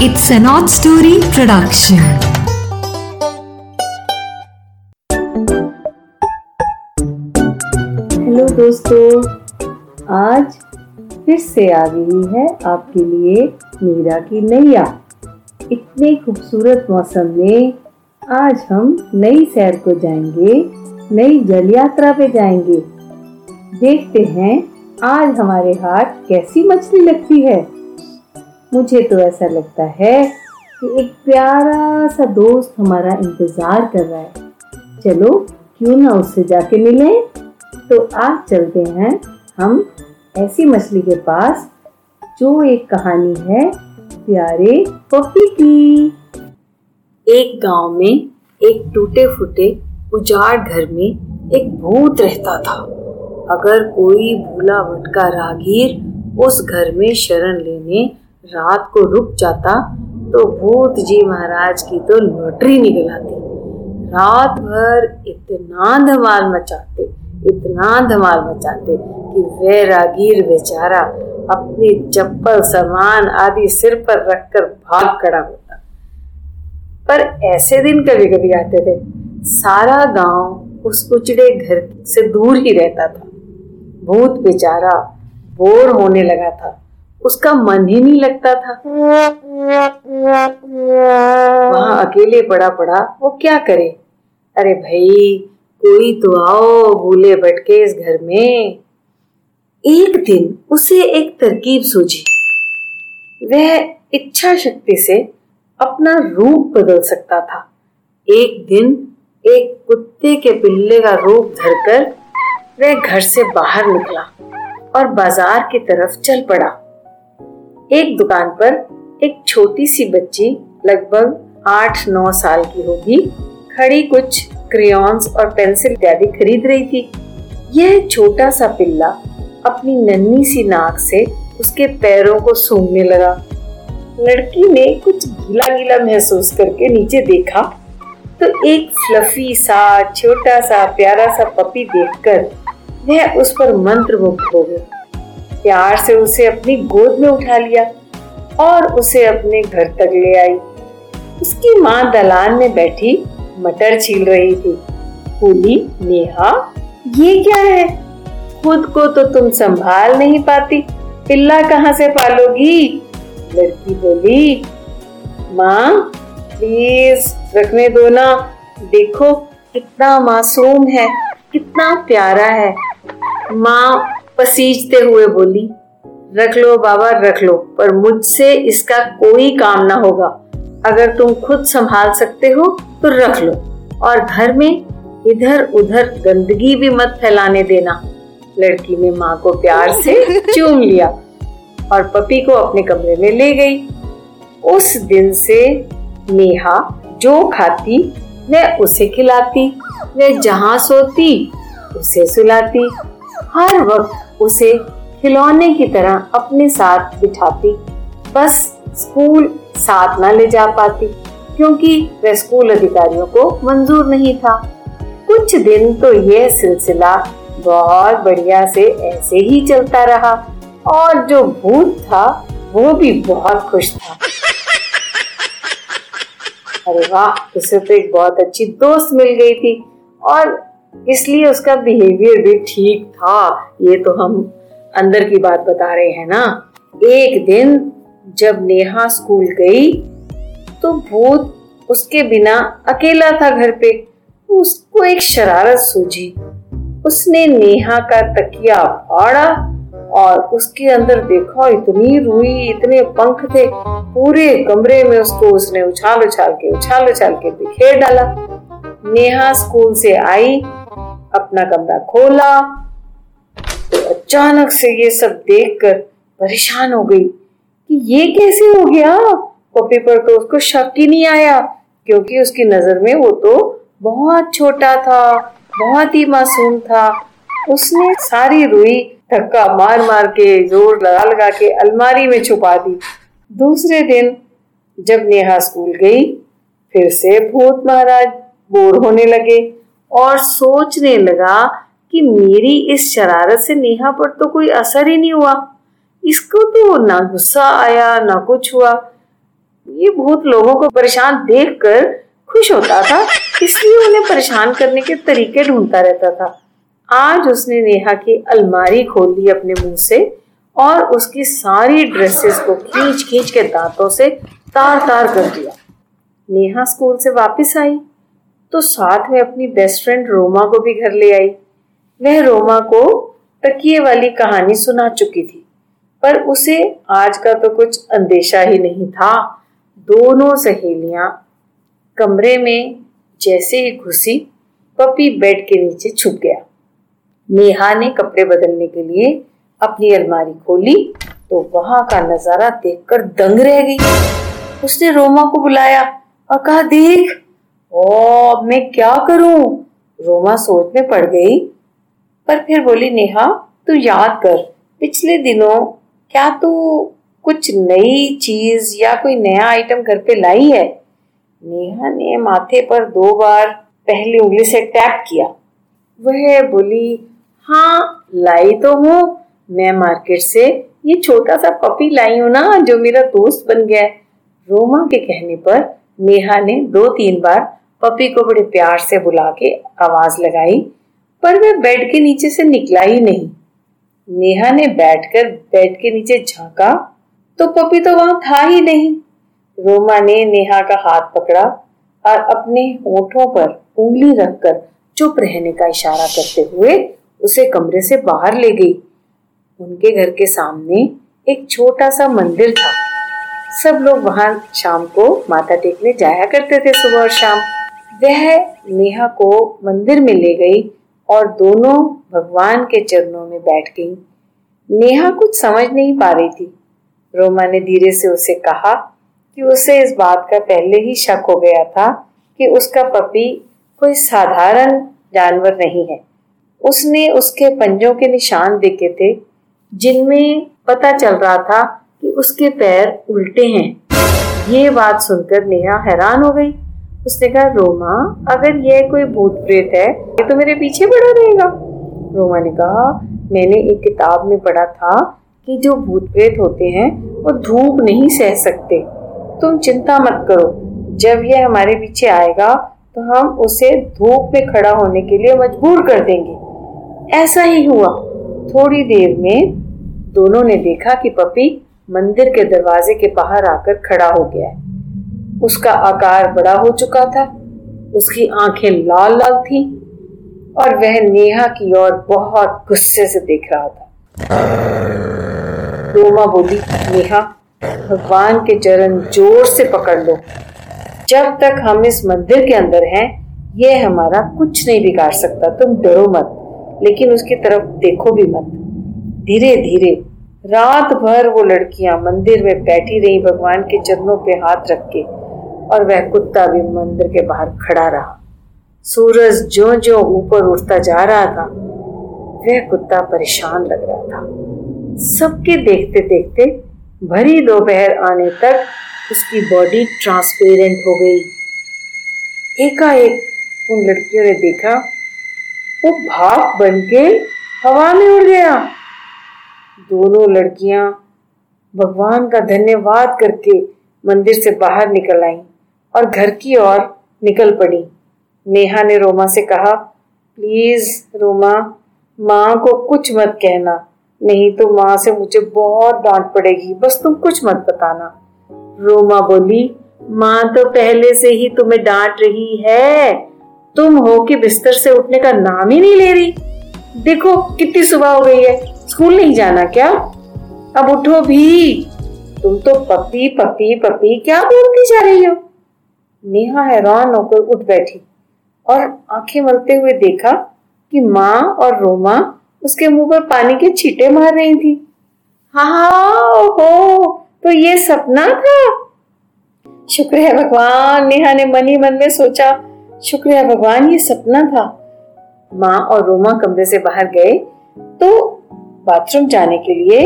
It's an odd story production. Hello दोस्तों, आज फिर से आ गई है आपके लिए मीरा की नैया इतने खूबसूरत मौसम में आज हम नई सैर को जाएँगे, नई जल यात्रा पे जाएँगे। देखते हैं आज हमारे हाथ कैसी मछली लगती है। मुझे तो ऐसा लगता है कि एक प्यारा सा दोस्त हमारा इंतज़ार कर रहा है। चलो, क्यों ना उससे जाके मिले? तो आज चलते हैं हम ऐसी मछली के पास, जो एक कहानी है, प्यारे पपी की। एक गाँव में एक टूटे फूटे उजाड़ घर में एक भूत रहता था। अगर कोई भूला भटका रागीर उस घर में शरण लेने रात को रुक जाता तो भूत जी महाराज की तो लॉटरी निकल आती। रात भर इतना धमाल मचाते, इतना धमाल मचाते कि वह रागीर बेचारा अपनी चप्पल, सामान आदि सिर पर रखकर भाग खड़ा होता। पर ऐसे दिन कभी कभी आते थे, सारा गाँव उस उचड़े घर से दूर ही रहता था। भूत बेचारा बोर होने लगा था। उसका मन ही नहीं लगता था। वहाँ अकेले पड़ा पड़ा, वो क्या करे? अरे भाई, कोई तो आओ भूले भटके इस घर में। एक दिन उसे एक तरकीब सूझी। वह इच्छा शक्ति से अपना रूप बदल सकता था। एक दिन एक कुत्ते के पिल्ले का रूप धरकर वह घर से बाहर निकला और बाज़ार की तरफ़ चल पड़ा। एक दुकान पर एक छोटी सी बच्ची लगभग आठ नौ साल की होगी, खड़ी कुछ क्रेयॉन्स और पेंसिल इत्यादि खरीद रही थी। यह छोटा सा पिल्ला अपनी नन्ही सी नाक से उसके पैरों को सूंघने लगा। लड़की ने कुछ गीला गीला महसूस करके नीचे देखा तो एक फ्लफी सा, छोटा सा, प्यारा सा पपी देखकर वह उस पर मंत्र मुग्ध हो गया। प्यार से उसे अपनी गोद में उठा लिया और उसे अपने घर तक ले आई। उसकी माँ दलान में बैठी मटर छील रही थी। बोली, नेहा, ये क्या है? खुद को तो तुम संभाल नहीं पाती। पिल्ला कहाँ से पालोगी? लड़की बोली, माँ, प्लीज़ रखने दो ना। देखो, कितना मासूम है, कितना प्यारा है। माँ पसीजते हुए बोली रख लो बाबा रख लो पर मुझसे इसका कोई काम ना होगा। अगर तुम खुद संभाल सकते हो तो रख लो। और घर में इधर उधर गंदगी भी मत फैलाने देना। लड़की ने माँ को प्यार से चूम लिया और पपी को अपने कमरे में ले गई। उस दिन से नेहा जो खाती वह उसे खिलाती वह जहाँ सोती उसे सुलाती। हर वक्त उसे खिलौने की तरह अपने साथ बिठाती। बस स्कूल साथ न ले जा पाती, क्योंकि वह स्कूल अधिकारियों को मंजूर नहीं था। कुछ दिन तो यह सिलसिला बहुत बढ़िया से ऐसे ही चलता रहा, और जो भूत था, वो भी बहुत खुश था। अरे वाह उसे तो एक बहुत अच्छी दोस्त मिल गई थी, और इसलिए उसका बिहेवियर भी ठीक था। ये तो हम अंदर की बात बता रहे हैं ना। एक दिन जब नेहा स्कूल गई तो भूत उसके बिना अकेला था घर पे। उसको एक शरारत सूझी। उसने नेहा का तकिया फाड़ा और उसके अंदर देखा इतनी रुई, इतने पंख थे। पूरे कमरे में उसको उसने उछाल उछाल के उछाल उछाल के बिखेर डाला। नेहा स्कूल से आई। अपना कमरा खोला। तो अचानक से ये सब देखकर परेशान हो गई कि ये कैसे हो गया? पपी पर तो उसको शक ही नहीं आया, क्योंकि उसकी नज़र में वो तो बहुत छोटा था, बहुत ही मासूम था। उसने सारी रुई धक्का मार मार के ज़ोर लगा लगा के अलमारी में छुपा दी। दूसरे दिन जब नेहा स्कूल गई, फिर से भूत महाराज बोर होने लगे। और सोचने लगा कि मेरी इस शरारत से नेहा पर तो कोई असर ही नहीं हुआ। इसको तो ना गुस्सा आया, ना कुछ हुआ। ये भूत लोगों को परेशान देखकर खुश होता था, इसलिए उन्हें परेशान करने के तरीके ढूंढता रहता था। आज उसने नेहा की अलमारी खोल ली अपने मुँह से और उसकी सारी ड्रेसेस को खींच खींच के दांतों से तार तार कर दिया। नेहा स्कूल से वापस आई। तो साथ में अपनी बेस्ट फ्रेंड रोमा को भी घर ले आई। वह रोमा को तकिए वाली कहानी सुना चुकी थी, पर उसे आज का तो कुछ अंदेशा ही नहीं था। दोनों सहेलियाँ कमरे में जैसे ही घुसी पपी बेड के नीचे छुप गया। नेहा ने कपड़े बदलने के लिए अपनी अलमारी खोली तो वहाँ का नज़ारा देखकर दंग रह गई। उसने रोमा को बुलाया और कहा, देख ओ मैं क्या करूँ? रोमा सोच में पड़ गई, पर फिर बोली, नेहा, तू याद कर, पिछले दिनों क्या तू कुछ नई चीज़ या कोई नया आइटम घर पे लाई है? नेहा ने माथे पर दो बार पहली उंगली से टैप किया। वह बोली हाँ लाई तो हूँ। मैं मार्केट से ये छोटा सा पपी लाई हूँ ना, जो मेरा दोस्त बन गया रोमा के कहने पर नेहा ने दो तीन बार पपी को बड़े प्यार से बुला के आवाज़ लगाई, पर वह बेड के नीचे से निकला ही नहीं। नेहा ने बैठकर बेड के नीचे झांका तो पपी तो वहाँ था ही नहीं। रोमा ने नेहा का हाथ पकड़ा और अपने होठों पर उंगली रखकर चुप रहने का इशारा करते हुए उसे कमरे से बाहर ले गई। उनके घर के सामने एक छोटा सा मंदिर था। सब लोग वहाँ शाम को माथा टेकने जाया करते थे सुबह और शाम। वह नेहा को मंदिर में ले गई और दोनों भगवान के चरणों में बैठ गई। नेहा कुछ समझ नहीं पा रही थी। रोमा ने धीरे से उसे कहा कि उसे इस बात का पहले ही शक हो गया था कि उसका पपी कोई साधारण जानवर नहीं है। उसने उसके पंजों के निशान देखे थे, जिनमें पता चल रहा था कि उसके पैर उल्टे हैं। ये बात सुनकर नेहा हैरान हो गई। उसने कहा, रोमा, अगर यह कोई भूत प्रेत है, ये तो मेरे पीछे पड़ा रहेगा। रोमा ने कहा, मैंने एक किताब में पढ़ा था कि जो भूत प्रेत होते हैं, वो धूप नहीं सह सकते। तुम चिंता मत करो। जब यह हमारे पीछे आएगा तो हम उसे धूप में खड़ा होने के लिए मजबूर कर देंगे। ऐसा ही हुआ। थोड़ी देर में दोनों ने देखा कि पपी मंदिर के दरवाजे के बाहर आकर खड़ा हो गया उसका आकार बड़ा हो चुका था, उसकी आँखें लाल लाल थी और वह नेहा की ओर बहुत गुस्से से देख रहा था। रोमा बोली, नेहा, भगवान के चरण ज़ोर से पकड़ लो। जब तक हम इस मंदिर के अंदर हैं, यह हमारा कुछ नहीं बिगाड़ सकता। तुम डरो मत, लेकिन उसकी तरफ़ देखो भी मत। धीरे धीरे रात भर वो लड़कियाँ मंदिर में बैठी रही भगवान के चरणों पे हाथ रख के, और वह कुत्ता भी मंदिर के बाहर खड़ा रहा। सूरज जो जो ऊपर उठता जा रहा था, वह कुत्ता परेशान लग रहा था। सबके देखते देखते भरी दोपहर आने तक उसकी बॉडी ट्रांसपेरेंट हो गई। एकाएक उन लड़कियों ने देखा, वो भाप बन के हवा में उड़ गया। दोनों लड़कियाँ भगवान का धन्यवाद करके मंदिर से बाहर निकल आईं और घर की ओर निकल पड़ी। नेहा ने रोमा से कहा, प्लीज़ रोमा, माँ को कुछ मत कहना, नहीं तो माँ से मुझे बहुत डांट पड़ेगी, बस तुम कुछ मत बताना। रोमा बोली, माँ तो पहले से ही तुम्हें डांट रही है। तुम हो कि बिस्तर से उठने का नाम ही नहीं ले रही। देखो कितनी सुबह हो गई है। स्कूल नहीं जाना क्या? अब उठो भी। तुम तो पपी पपी पपी, क्या बोलती जा रही हो? नेहा हैरान होकर उठ बैठी और आँखें मलते हुए देखा कि माँ और रोमा उसके मुँह पर पानी के छींटे मार रही थी। हाँ हो तो ये सपना था? शुक्र है भगवान, नेहा ने मन ही मन में सोचा शुक्र है भगवान, ये सपना था। माँ और रोमा कमरे से बाहर गए तो बाथरूम जाने के लिए,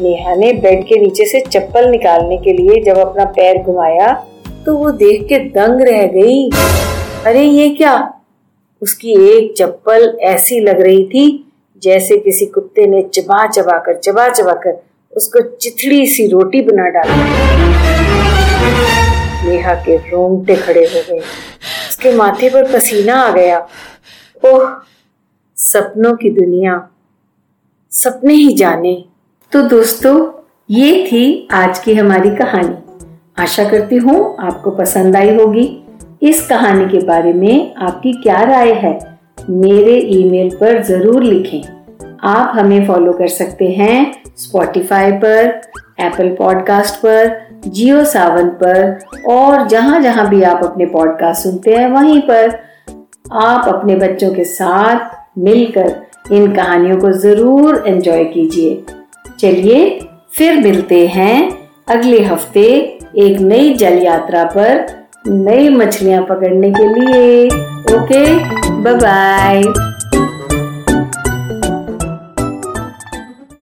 नेहा ने बेड के नीचे से चप्पल निकालने के लिए जब अपना पैर घुमाया तो वो देख के दंग रह गई। अरे, ये क्या? उसकी एक चप्पल ऐसी लग रही थी, जैसे किसी कुत्ते ने चबा चबा कर चबा चबा कर उसको चिथड़ी सी रोटी बना डाली। नेहा के रोंगटे खड़े हो गए। उसके माथे पर पसीना आ गया। ओह, सपनों की दुनिया। सपने ही जाने। तो दोस्तों, ये थी आज की हमारी कहानी। आशा करती हूँ आपको पसंद आई होगी। इस कहानी के बारे में आपकी क्या राय है, मेरे ईमेल पर ज़रूर लिखें। आप हमें फॉलो कर सकते हैं स्पॉटिफाई पर एप्पल पॉडकास्ट पर जियो सावन पर, और जहाँ जहाँ भी आप अपने पॉडकास्ट सुनते हैं, वहीं पर आप अपने बच्चों के साथ मिलकर इन कहानियों को ज़रूर एंजॉय कीजिए। चलिए, फिर मिलते हैं अगले हफ़्ते एक नई जल यात्रा पर नई मछलियाँ पकड़ने के लिए। Okay bye bye